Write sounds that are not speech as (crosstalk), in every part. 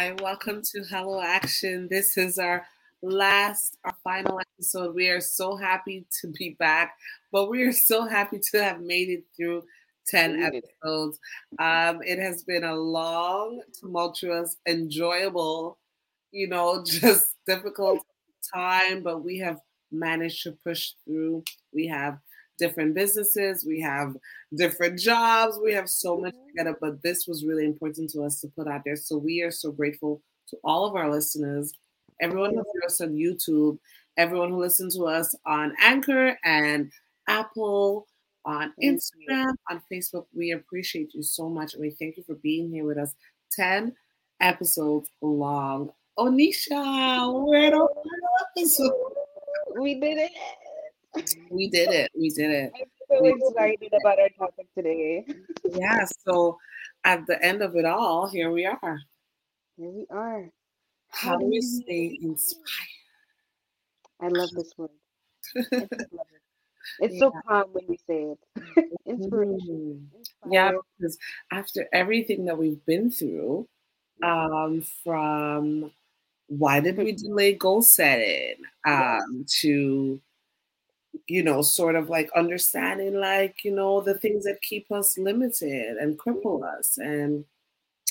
Hi, welcome to Hello Action. This is our last, our final episode. We are so happy to be back, but we are so happy to have made it through 10 episodes. Um, it has been a long, tumultuous, enjoyable, you know, (laughs) just difficult time, but we have managed to push through. We have different businesses, we have different jobs, we have so much Mm-hmm. together, but this was really important to us to put out there. So we are so grateful to all of our listeners, everyone who heard us on YouTube, everyone who listened to us on Anchor and Apple, on Instagram, on Facebook. We appreciate you so much. And we thank you for being here with us. 10 episodes long. Onisha, we're at episode. We did it. We did it. We did it. I'm so excited about our topic today. Yeah. So at the end of it all, here we are. Here we are. How do we stay inspired? I love this word. I love it. It's so calm when you say it. (laughs) Inspiration. Mm. Yeah, because after everything that we've been through, um, from why did we (laughs) delay goal setting, um, to you know, sort of like understanding like, you know, the things that keep us limited and cripple us and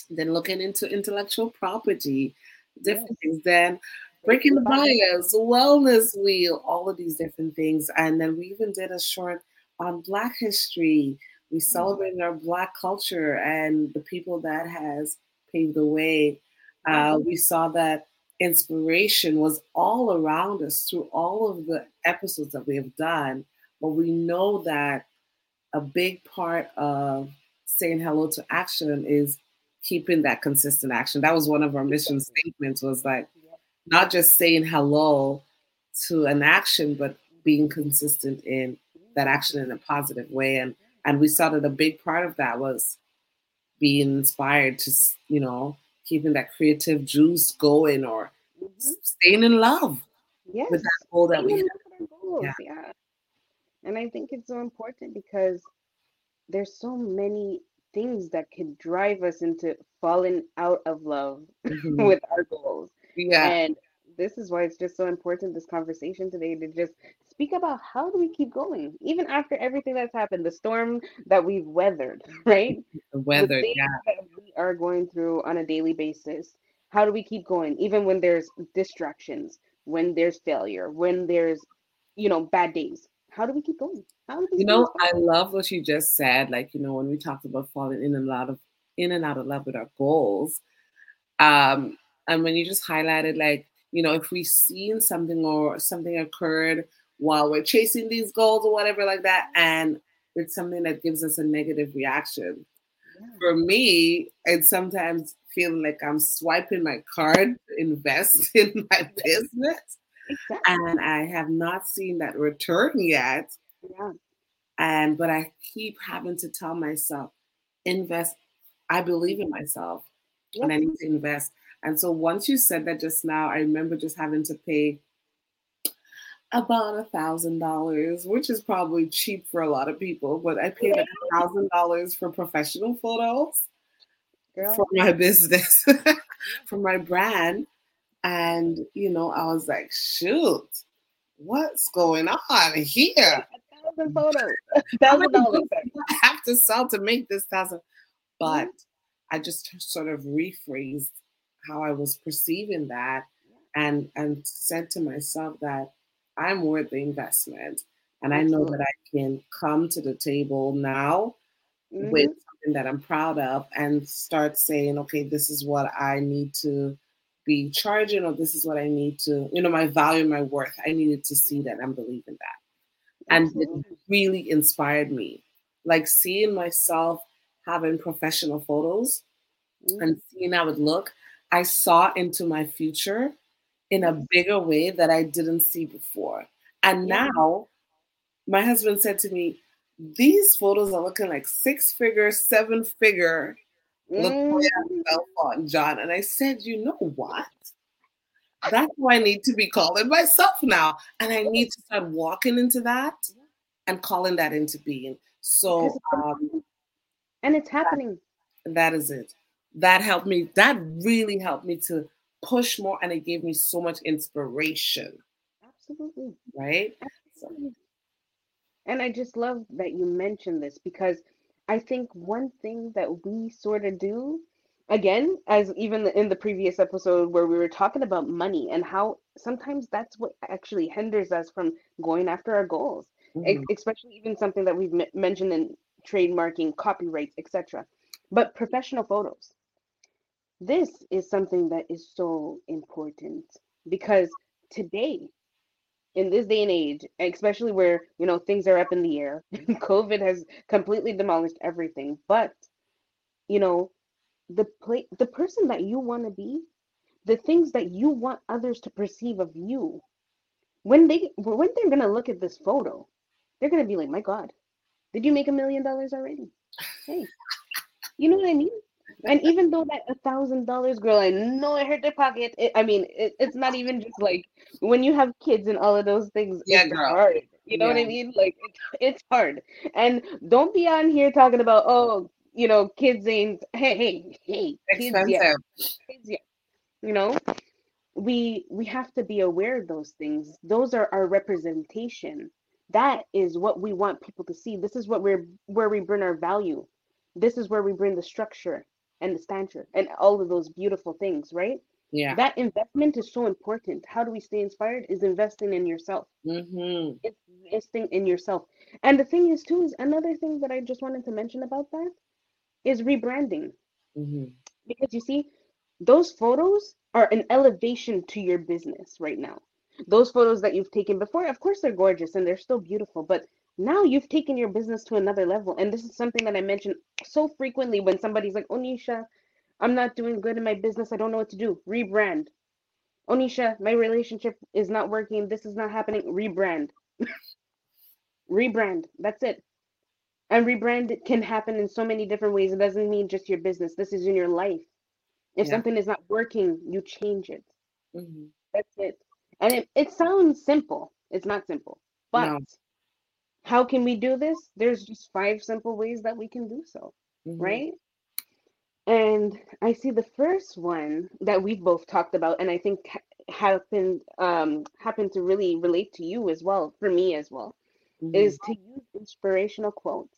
then looking into intellectual property, different things, then breaking the bias, wellness wheel, all of these different things. And then we even did a short on Black history. We celebrated our Black culture and the people that has paved the way. Uh, we saw that inspiration was all around us through all of the episodes that we have done. But we know that a big part of saying hello to action is keeping that consistent action. That was one of our mission statements was like not just saying hello to an action, but being consistent in that action in a positive way. And and we saw that a big part of that was being inspired to, you know, keeping that creative juice going or Mhm. staying in love Yes. with that goal that we have. In love with our goals, Yeah. yeah. And I think it's so important because there's so many things that could drive us into falling out of love (laughs) Mhm. with our goals. Yeah. And this is why it's just so important this conversation today to just speak about how do we keep going even after everything that's happened, the storm that we've weathered, (laughs) right? (laughs) The weather. the Yeah. that we are going through on a daily basis. How do we keep going even when there's distractions, when there's failure, when there's you know bad days? How do we keep going? How do we You know, I love what you just said. Like, you know, when we talked about falling in and out of in and out of love with our goals. Um, and when you just highlighted, like, you know, if we've seen something or something occurred while we're chasing these goals or whatever like that, and it's something that gives us a negative reaction. Yeah. For me, it's sometimes feeling like I'm swiping my card to invest (laughs) in my (laughs) business, Exactly. and I have not seen that return yet Yeah. and but I keep having to tell myself, invest. I believe in myself, and I need to invest. And so once you said that just now, I remember just having to pay about a thousand dollars, which is probably cheap for a lot of people, but I paid a thousand dollars for professional photos Girl. for my business, (laughs) for my brand. And you know, I was like, shoot, what's going on here? A (laughs) thousand photos. (laughs) A thousand dollars. I have to sell to make this thousand? But I just sort of rephrased how I was perceiving that and and said to myself that I'm worth the investment. And I know that I can come to the table now Mhm. with something that I'm proud of and start saying, okay, this is what I need to be charging, or this is what I need to, you know, my value, my worth. I needed to see that and believe in that and it really inspired me. Like seeing myself having professional photos Mhm. and seeing how it look, I saw into my future in a bigger way that I didn't see before. And Yeah. now my husband said to me, these photos are looking like six figure, seven figure Latoya Mhm. Belfont, John. And I said, you know what? That's who I need to be calling myself now. And I need to start walking into that and calling that into being. So um, and it's happening. that is it. that helped me. That really helped me to push more, and it gave me so much inspiration. Absolutely. Right. Absolutely. And I just love that you mentioned this because I think one thing that we sort of do, again, as even in the previous episode where we were talking about money and how sometimes that's what actually hinders us from going after our goals, mm-hmm. especially even something that we've m- mentioned in trademarking, copyrights, etc. But professional photos. This is something that is so important because today in this day and age, especially where you know things are up in the air, (laughs) COVID has completely demolished everything. But you know, the play, the person that you want to be, the things that you want others to perceive of you, when they when they're gonna look at this photo, they're gonna be like, "My God, did you make a million dollars already?" Hey, you know what I mean? And even though that a thousand dollars girl i know it hurt their pocket. It, i mean it, it's not even just like when you have kids and all of those things yeah, it's girl. hard. You know yeah. what i mean? Like it, it's hard. And don't be on here talking about oh you know kids ain't hey hey hey kids, yeah. kids yeah. You know? We we have to be aware of those things. Those are our representation. That is what we want people to see. This is what we're where we bring our value. This is where we bring the structure and the stature and all of those beautiful things, right? Yeah. That investment is so important. How do we stay inspired? Is investing in yourself. Mm-hmm. It's investing in yourself. And the thing is, too, is another thing that I just wanted to mention about that is rebranding. Mm-hmm. Because you see, those photos are an elevation to your business right now. Those photos that you've taken before, of course, they're gorgeous and they're still beautiful, but now you've taken your business to another level. And this is something that I mention so frequently when somebody's like, Onisha, I'm not doing good in my business. I don't know what to do. Rebrand. Onisha, my relationship is not working. This is not happening. Rebrand. (laughs) rebrand. That's it. And rebrand can happen in so many different ways. It doesn't mean just your business. This is in your life. If yeah. something is not working, you change it. Mm-hmm. That's it. And it, it sounds simple. It's not simple. But no. How can we do this? There's just five simple ways that we can do so, mm-hmm. right? And I see the first one that we've both talked about, and I think happened um, happened to really relate to you as well, for me as well, mm-hmm. is to use inspirational quotes.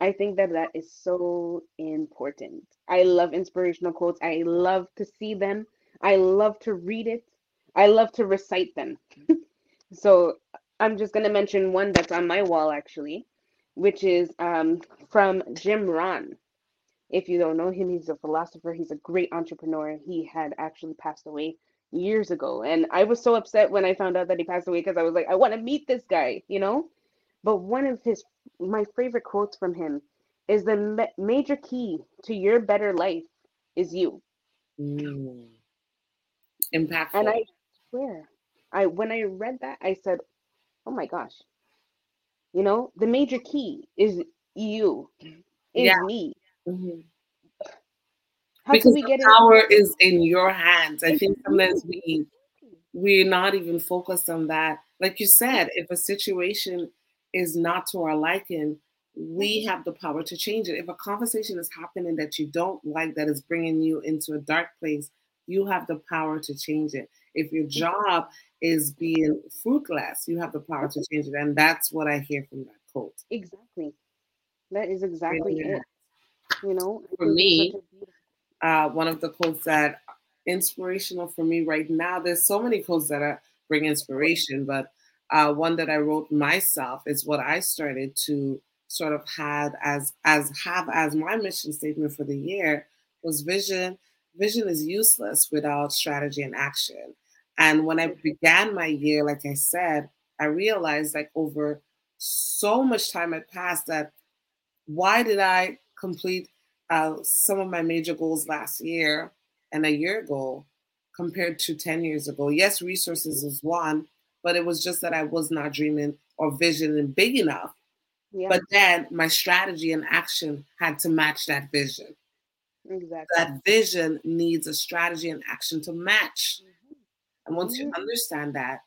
I think that that is so important. I love inspirational quotes. I love to see them. I love to read it. I love to recite them. (laughs) so I'm just going to mention one that's on my wall actually, which is um, from Jim Rohn. If you don't know him, he's a philosopher. He's a great entrepreneur. He had actually passed away years ago. And I was so upset when I found out that he passed away because I was like, I want to meet this guy, you know? But one of his, my favorite quotes from him is the ma- major key to your better life is you. Mm. Impactful. And I swear, I when I read that, I said, oh my gosh you know the major key is you is yeah. me mm-hmm. How because we get the power is in your hands. I think sometimes we we're not even focused on that. Like you said, if a situation is not to our liking, we mm-hmm. have the power to change it. If a conversation is happening that you don't like, that is bringing you into a dark place, you have the power to change it. If your job is being fruitless, you have the power to change it. And that's what I hear from that quote. Exactly. That is exactly yeah. it. You know, for me, uh, one of the quotes that inspirational for me right now, there's so many quotes that are, bring inspiration, but uh, one that I wrote myself is what I started to sort of had as as have as my mission statement for the year was vision. Vision is useless without strategy and action. And when I began my year, like I said, I realized like over so much time had passed that why did I complete uh, some of my major goals last year and a year ago compared to 10 years ago? Yes, resources is one, but it was just that I was not dreaming or visioning big enough. Yeah. But then my strategy and action had to match that vision. Exactly. That vision needs a strategy and action to match. And once mm-hmm. you understand that,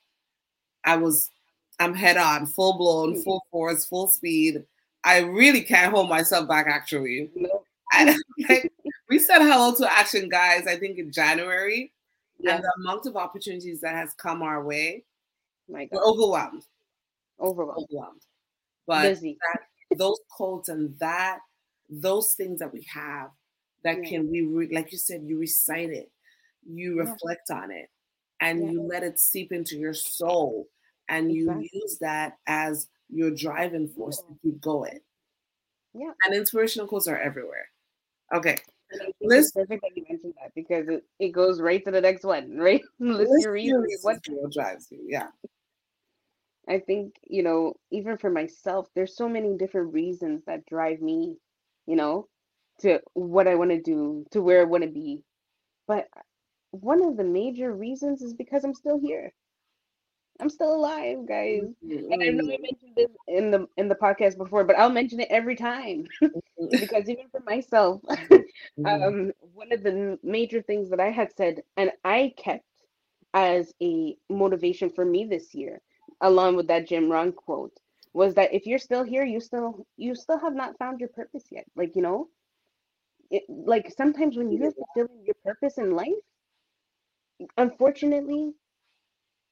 I was, I'm head on, full blown, mm-hmm. full force, full speed. I really can't hold myself back. Actually, no. I, (laughs) (laughs) like, we said hello to Action Guys, I think in January. Yeah. And the amount of opportunities that has come our way, My we're overwhelmed. Overwhelmed. Overwhelmed. But Busy. that, those codes and that, those things that we have that Yeah. can we, re- like you said, you recite it, you Yeah. reflect on it, and Yeah. you let it seep into your soul, and you Exactly. use that as your driving force to keep going. Yeah. And inspirational quotes are everywhere. Okay. And I it's perfect that you mentioned that because it, it goes right to the next one, right? (laughs) List List your reasons. What reasons for what drives you. Yeah. I think, you know, even for myself, there's so many different reasons that drive me, you know, to what I want to do, to where I want to be. But one of the major reasons is because I'm still here. I'm still alive, guys. Mm-hmm, and I know I mm-hmm. mentioned this in the in the podcast before, but I'll mention it every time (laughs) mm-hmm. because even for myself, (laughs) um, one of the major things that I had said and I kept as a motivation for me this year, along with that Jim Rohn quote, was that if you're still here, you still you still have not found your purpose yet. Like you know, it like sometimes when you're fulfilling your purpose in life, unfortunately,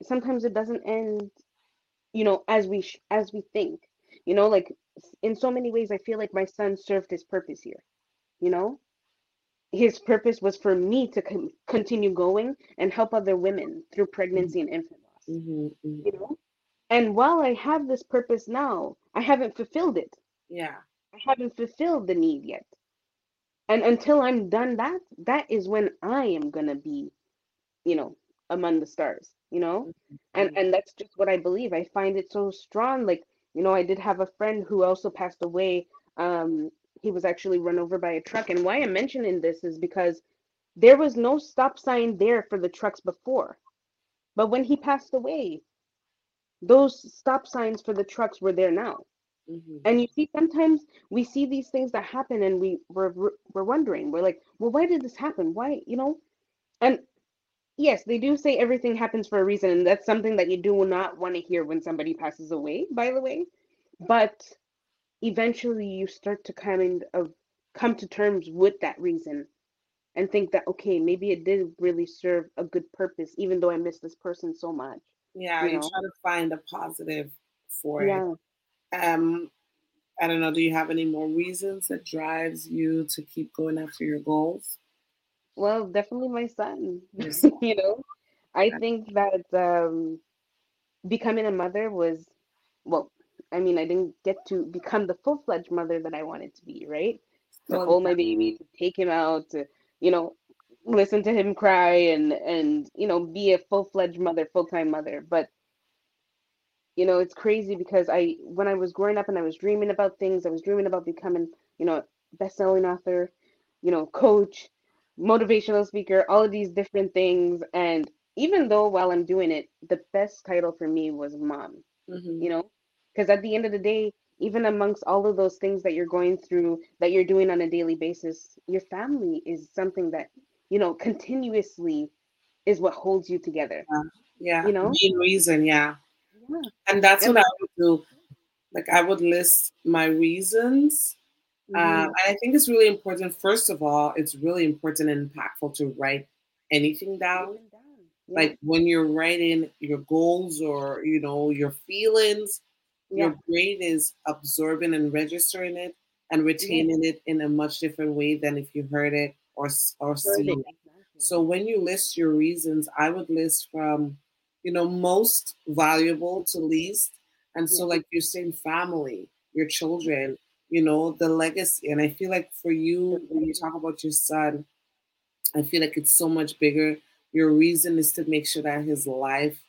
sometimes it doesn't end, you know, as we sh- as we think. You know, like in so many ways, I feel like my son served his purpose here. You know, his purpose was for me to con- continue going and help other women through pregnancy and infant loss. Mhm, mhm. You know, and while I have this purpose now, I haven't fulfilled it. Yeah. I haven't fulfilled the need yet. And until I'm done that, that is when I am gonna be, you know, among the stars, you know? And and that's just what I believe. I find it so strong. Like, you know, I did have a friend who also passed away. Um, he was actually run over by a truck. And why I'm mentioning this is because there was no stop sign there for the trucks before. But when he passed away, those stop signs for the trucks were there now. Mhm. And you see, sometimes we see these things that happen, and we we're we're wondering. We're like, well, why did this happen? Why, you know? And yes, they do say everything happens for a reason, and that's something that you do not want to hear when somebody passes away. By the way, but eventually you start to kind of come to terms with that reason, and think that okay, maybe it did really serve a good purpose, even though I miss this person so much. Yeah. you You try to find a positive for it. Yeah. Um, I don't know. Do you have any more reasons that drives you to keep going after your goals? Well, definitely my son. (laughs) You know, I think that um, becoming a mother was, well, I mean, I didn't get to become the full fledged mother that I wanted to be, right? To hold my baby, to take him out, to, you know, listen to him cry and, and, you know, be a full fledged mother, full time mother. But, you know, it's crazy because I, when I was growing up and I was dreaming about things, I was dreaming about becoming, you know, best selling author, you know, coach, motivational speaker, all of these different things. And even though while I'm doing it, the best title for me was mom, Mhm. you know, because at the end of the day, even amongst all of those things that you're going through, that you're doing on a daily basis, your family is something that, you know, continuously is what holds you together. Yeah. You know? Main reason. Yeah. Yeah. And that's And what I would do. Like I would list my reasons. Mhm. Um, and I think it's really important. First of all, it's really important and impactful to write anything down. Down. Yeah. Like when you're writing your goals or you know your feelings, yeah. your brain is absorbing and registering it and retaining it in a much different way than if you heard it or or seen it. it. Exactly. So when you list your reasons, I would list from, you know, most valuable to least. And so, like you're saying, family, your children, you know, the legacy. And I feel like for you, when you talk about your son, I feel like it's so much bigger. Your reason is to make sure that his life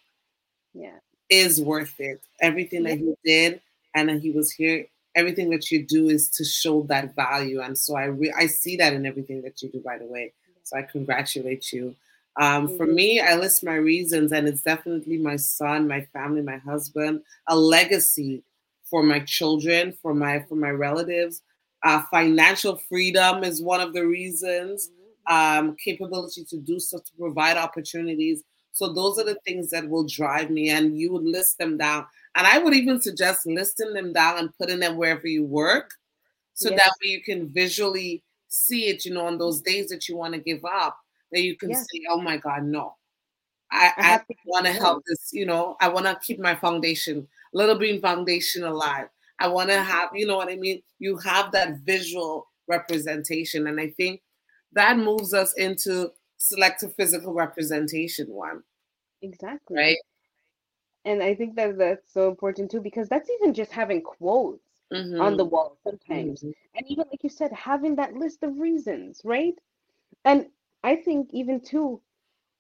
yeah. is worth it. Everything that he did and that he was here, everything that you do is to show that value. And so I re- I see that in everything that you do, by the way. So I congratulate you. Um, for me, I list my reasons, and it's definitely my son, my family, my husband, a legacy for my children, for my for my relatives. Uh, financial freedom is one of the reasons. Um, capability to do so, to provide opportunities. So those are the things that will drive me, and you would list them down. And I would even suggest listing them down and putting them wherever you work, so Yes. that way you can visually see it, you know, on those days that you want to give up, that you can say, oh my God, no. I, I, I want to help this, you know, I want to keep my foundation, Little Bean Foundation alive. I want to have, you know what I mean? You have that visual representation. And I think that moves us into selective physical representation one. Exactly. Right. And I think that that's so important too, because that's even just having quotes mm-hmm. on the wall sometimes. Mm-hmm. And even like you said, having that list of reasons, right? And I think even too,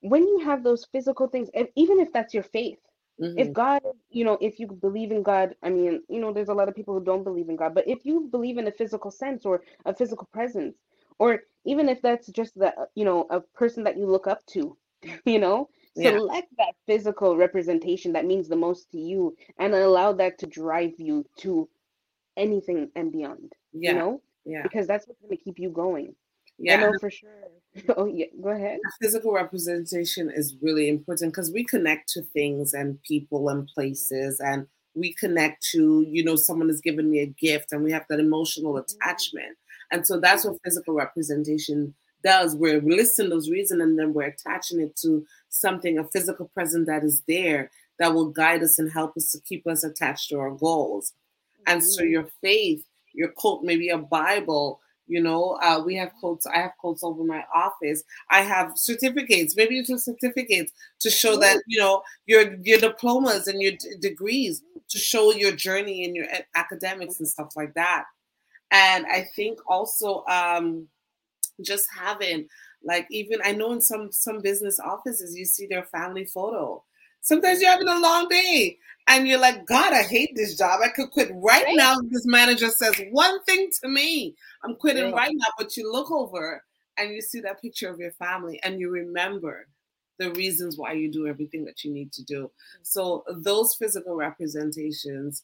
when you have those physical things, and even if that's your faith, mm-hmm. if God, you know, if you believe in God, I mean, you know, there's a lot of people who don't believe in God, but if you believe in a physical sense or a physical presence, or even if that's just the, you know, a person that you look up to, (laughs) you know, yeah. select that physical representation that means the most to you and allow that to drive you to anything and beyond. Yeah. You know? Yeah. Because that's what's gonna keep you going. Yeah. I know for sure. (laughs) oh yeah, go ahead. Physical representation is really important because we connect to things and people and places and we connect to, you know, someone has given me a gift and we have that emotional mm-hmm. attachment. And so that's what physical representation does. We're listing those reasons and then we're attaching it to something, a physical present that is there that will guide us and help us to keep us attached to our goals. And so mm-hmm. your faith, your quote, maybe a Bible, you know, uh, we have quotes. I have quotes over my office. I have certificates, maybe you took certificates to show that you know your your diplomas and your d- degrees to show your journey and your academics and stuff like that. And I think also um, just having like even I know in some some business offices you see their family photo. Sometimes you're having a long day and you're like, God, I hate this job. I could quit right, right. now. This manager says one thing to me. I'm quitting right. right now. But you look over and you see that picture of your family and you remember the reasons why you do everything that you need to do. So those physical representations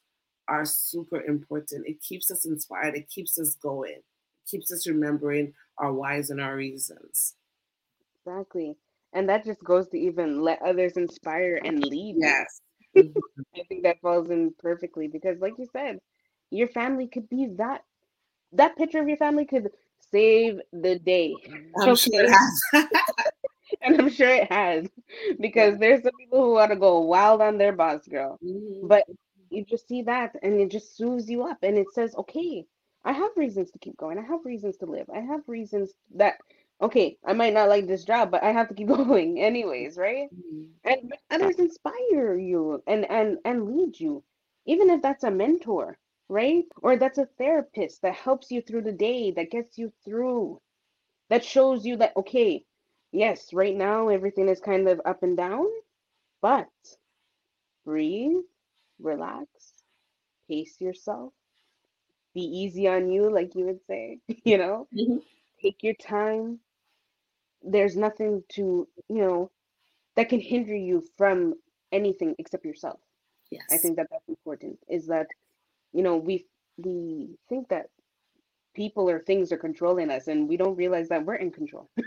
are super important. It keeps us inspired. It keeps us going. It keeps us remembering our whys and our reasons. Exactly. And that just goes to even let others inspire and lead. Yes. (laughs) I think that falls in perfectly because, like you said, your family could be that. That picture of your family could save the day. I'm sure it has. (laughs) and I'm sure it has because there's some people who want to go wild on their boss girl. Mm-hmm. But you just see that and it just soothes you up and it says, okay, I have reasons to keep going. I have reasons to live. I have reasons that okay, I might not like this job, but I have to keep (laughs) going anyways, right? Mm-hmm. And others inspire you and and and lead you, even if that's a mentor, right? Or that's a therapist that helps you through the day, that gets you through, that shows you that okay, yes, right now everything is kind of up and down, but breathe, relax, pace yourself, be easy on you, like you would say, (laughs) you know. Mm-hmm take your time there's nothing to you know that can hinder you from anything except yourself. Yes. i think that that's important is that you know we we think that people or things are controlling us and we don't realize that we're in control. (laughs)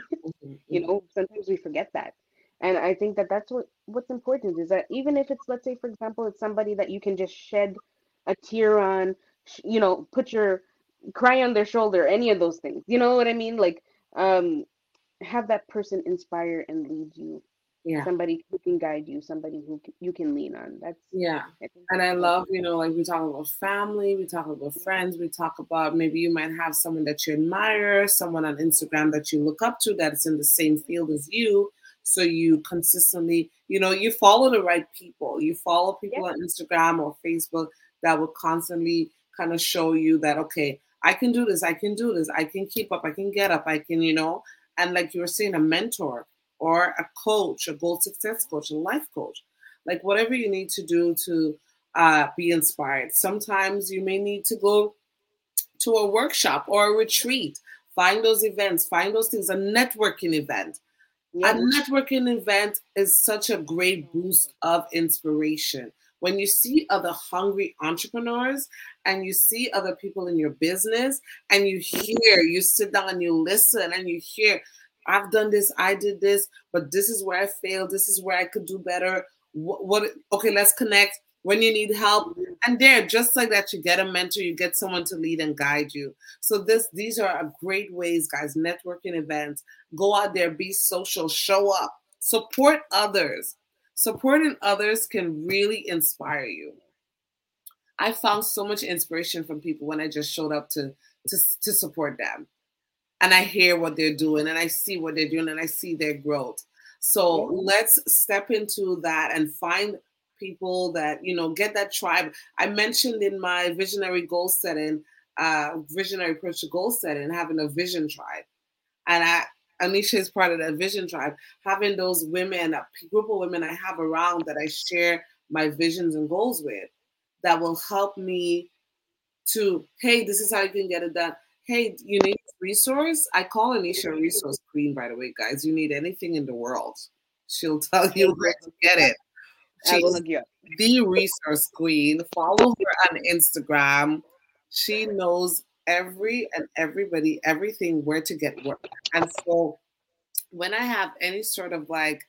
Mm-hmm. you know sometimes we forget that. And i think that that's what what's important is that even if it's let's say for example it's somebody that you can just shed a tear on you know put your cry on their shoulder any of those things you know what i mean? Like um have that person inspire and lead you. Yeah. Somebody who can guide you somebody who you can lean on. That's yeah. I and i love you know like we talk about family we talk about friends we talk about maybe you might have someone that you admire someone on instagram that you look up to that's in the same field as you. So you consistently you know you follow the right people. You follow people yeah. on instagram or facebook that will constantly kind of show you that okay i can do this i can do this i can keep up i can get up i can you know and like you were saying, a mentor or a coach, a goal success coach, a life coach, like whatever you need to do to uh, be inspired. Sometimes you may need to go to a workshop or a retreat. Find those events, find those things, a networking event. A networking event is such a great boost of inspiration. When you see other hungry entrepreneurs and you see other people in your business and you hear, you sit down and you listen and you hear, I've done this, I did this, but this is where I failed, this is where I could do better. What, what okay, let's connect. when you need help. And there, just like that, you get a mentor, you get someone to lead and guide you. So this these are great ways, guys. Networking events. Go out there, be social, show up, support others. Supporting others can really inspire you. I found so much inspiration from people when I just showed up to to, to support them. And I hear what they're doing and I see what they're doing and I see their growth. So let's step into that and find people that, you know, get that tribe. I mentioned in my visionary goal setting, uh, visionary approach to goal setting, having a vision tribe. And I, Anisha is part of that vision tribe, having those women, a group of women I have around that I share my visions and goals with that will help me to, hey, this is how you can get it done. Hey, you need resource? I call Anisha resource queen, by the way, guys. You need anything in the world, she'll (laughs) tell you where to get it. (laughs) She's the resource queen. Follow her on Instagram. She knows every and everybody, everything where to get work. And so when I have any sort of like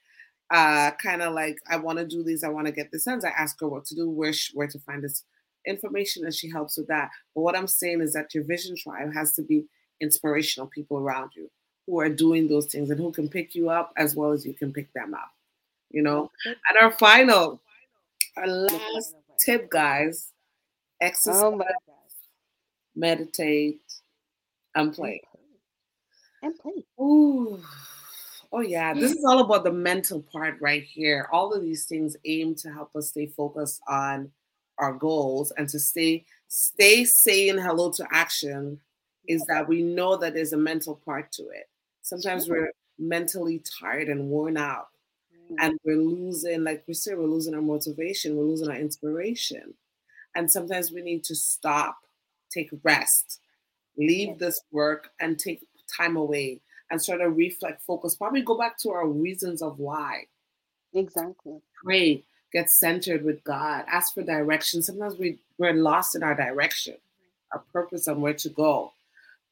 uh kind of like I want to do these, I want to get this done, I ask her what to do, where where to find this information, and she helps with that. But what I'm saying is that your vision tribe has to be inspirational people around you who are doing those things and who can pick you up as well as you can pick them up. You know, and our final, our last tip, guys, exercise, oh meditate, and play. And play. Ooh. Oh yeah, this mm. is all about the mental part right here. All of these things aim to help us stay focused on our goals and to stay stay saying hello to action is that we know that there's a mental part to it. Sometimes we're mentally tired and worn out mm. and we're losing like we say we're losing our motivation, we're losing our inspiration. And sometimes we need to stop, take rest, leave this work and take time away and sort of reflect, focus, probably go back to our reasons of why. Exactly. Pray, get centered with God, ask for direction. Sometimes we, we're lost in our direction, our purpose on where to go.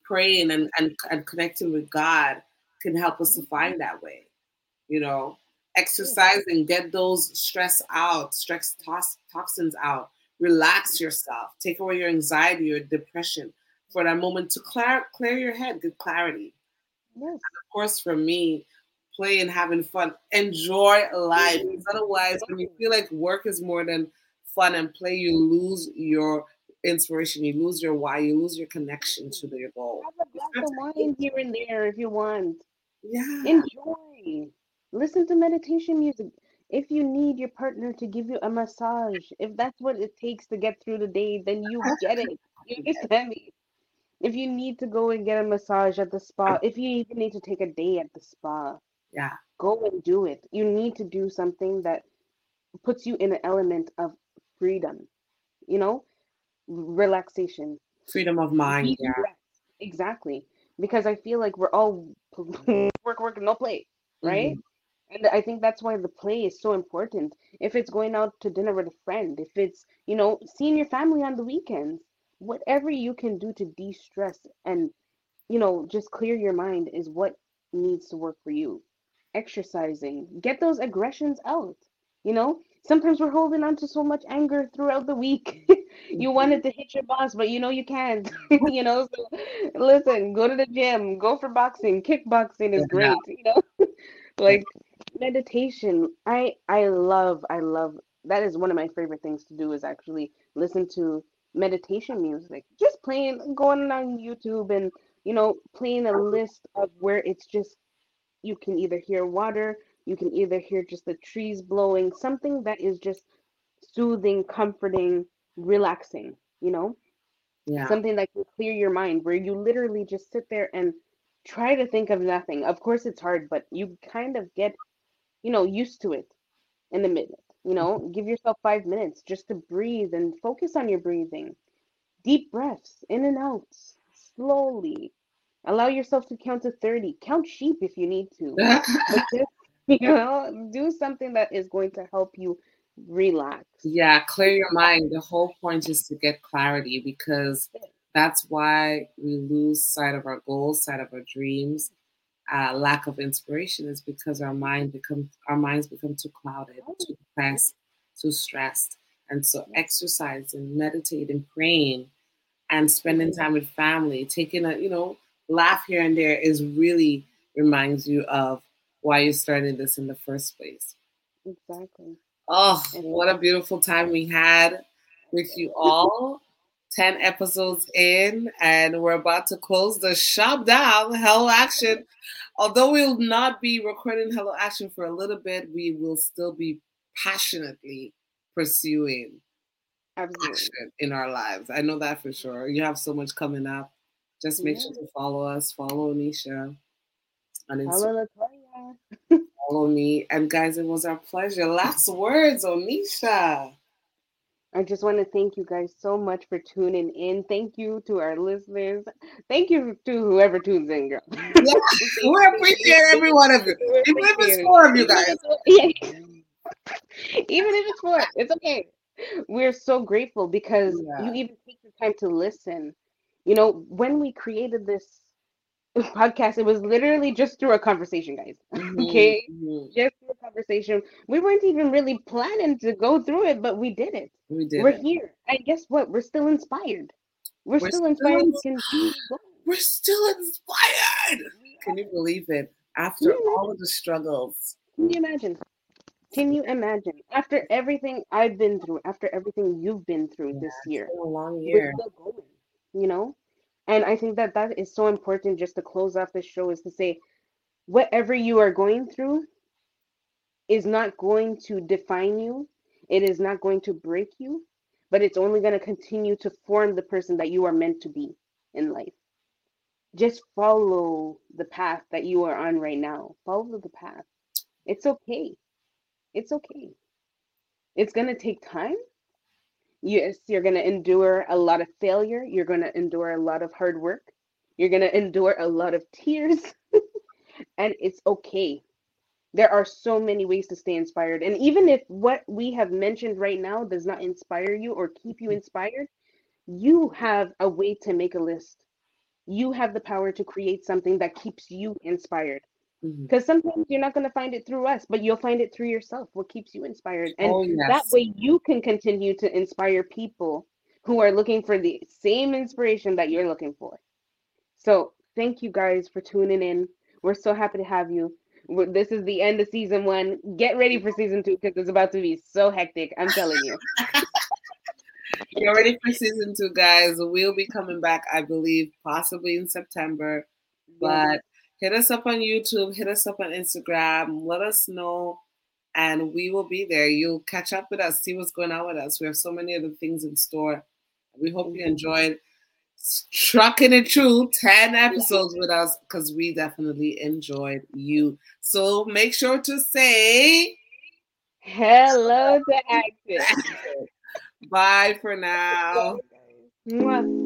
Praying and, and, and connecting with God can help us to find that way. You know, exercising, get those stress out, stress tox- toxins out, relax yourself, take away your anxiety, your depression for that moment to clear, clear your head, get clarity. Yes. of course, for me, playing, having fun, enjoy life. (laughs) Because otherwise, when you feel like work is more than fun and play, you lose your inspiration, you lose your why, you lose your connection to your goal. Have a glass of wine here and there if you want. Yeah. Enjoy. Listen to meditation music. If you need your partner to give you a massage, if that's what it takes to get through the day, then you get it. (laughs) You understand me? If you need to go and get a massage at the spa, if you even need to take a day at the spa, yeah, go and do it. You need to do something that puts you in an element of freedom, you know, relaxation, freedom of mind. Yeah, exactly. Because I feel like we're all (laughs) work, work, no play, right? Mm-hmm. And I think that's why the play is so important. If it's going out to dinner with a friend, if it's, you know, seeing your family on the weekends, whatever you can do to de-stress and you know just clear your mind is what needs to work for you. Exercising get those aggressions out you know? Sometimes we're holding on to so much anger throughout the week. (laughs) You wanted to hit your boss but you know you can't (laughs) you know? So listen go to the gym go for boxing. Kickboxing is great you know? (laughs) Like meditation. I i love i love that is one of my favorite things to do is actually listen to meditation music, just playing, going on YouTube and, you know, playing a list of where it's just, you can either hear water, you can either hear just the trees blowing, something that is just soothing, comforting, relaxing, you know? Yeah. Something that can clear your mind where you literally just sit there and try to think of nothing. Of course, it's hard, but you kind of get, you know, used to it in a minute. You know, give yourself five minutes just to breathe and focus on your breathing. Deep breaths in and out, slowly. Allow yourself to count to 30. Count sheep if you need to. (laughs) just, you know, do something that is going to help you relax. Yeah, clear your mind. The whole point is to get clarity because that's why we lose sight of our goals, sight of our dreams, uh, lack of inspiration is because our mind becomes our minds become too clouded, too depressed, too stressed. And so exercising, meditating, praying, and spending time with family, taking a, you know, laugh here and there is really reminds you of why you started this in the first place. Exactly. Oh, what a beautiful time we had with you all. 10 episodes in, and we're about to close the shop down. Hello Action. Although we'll not be recording Hello Action for a little bit, we will still be passionately pursuing Absolutely. action in our lives. I know that for sure. You have so much coming up. Just make sure to follow us. Follow Anisha on Instagram. (laughs) Follow me. And guys, it was our pleasure. Last words, Onisha. I just want to thank you guys so much for tuning in. Thank you to our listeners. Thank you to whoever tunes in, girl. (laughs) Yeah, we appreciate every one of you. Even if it's four of you guys. (laughs) Even if it's four, it's okay. We're so grateful because Yeah. you even take the time to listen. You know, when we created this podcast, it was literally just through a conversation, guys. (laughs) Okay. Mhm. Just through a conversation. We weren't even really planning to go through it, but we did it. We did. We're it. here. And guess what? We're still inspired. We're, We're still inspired continue. (gasps) We're still inspired. Can you believe it? After all of the struggles. Can you imagine? Can you imagine? After everything I've been through, after everything you've been through this It's year, a long we're year. still going, you know? And I think that that is so important just to close off this show is to say, whatever you are going through is not going to define you. It is not going to break you, but it's only going to continue to form the person that you are meant to be in life. Just follow the path that you are on right now. Follow the path. It's okay. It's okay. It's going to take time. Yes, you're going to endure a lot of failure. You're going to endure a lot of hard work. You're going to endure a lot of tears. (laughs) and it's okay. There are so many ways to stay inspired. And even if what we have mentioned right now does not inspire you or keep you inspired, you have a way to make a list. You have the power to create something that keeps you inspired. Mhm. Because sometimes you're not going to find it through us, but you'll find it through yourself. What keeps you inspired? And Oh, yes. that way you can continue to inspire people who are looking for the same inspiration that you're looking for. So thank you guys for tuning in. We're so happy to have you. We're- This is the end of season one. Get ready for season two because it's about to be so hectic. I'm telling you. (laughs) you're ready for season two, guys. We'll be coming back, I believe, possibly in September. But hit us up on YouTube, hit us up on Instagram, let us know, and we will be there. You'll catch up with us, see what's going on with us. We have so many other things in store. We hope you mm-hmm. enjoyed trucking it through 10 episodes with us because we definitely enjoyed you. So make sure to say Hello to Action. (laughs) bye for now. Mwah.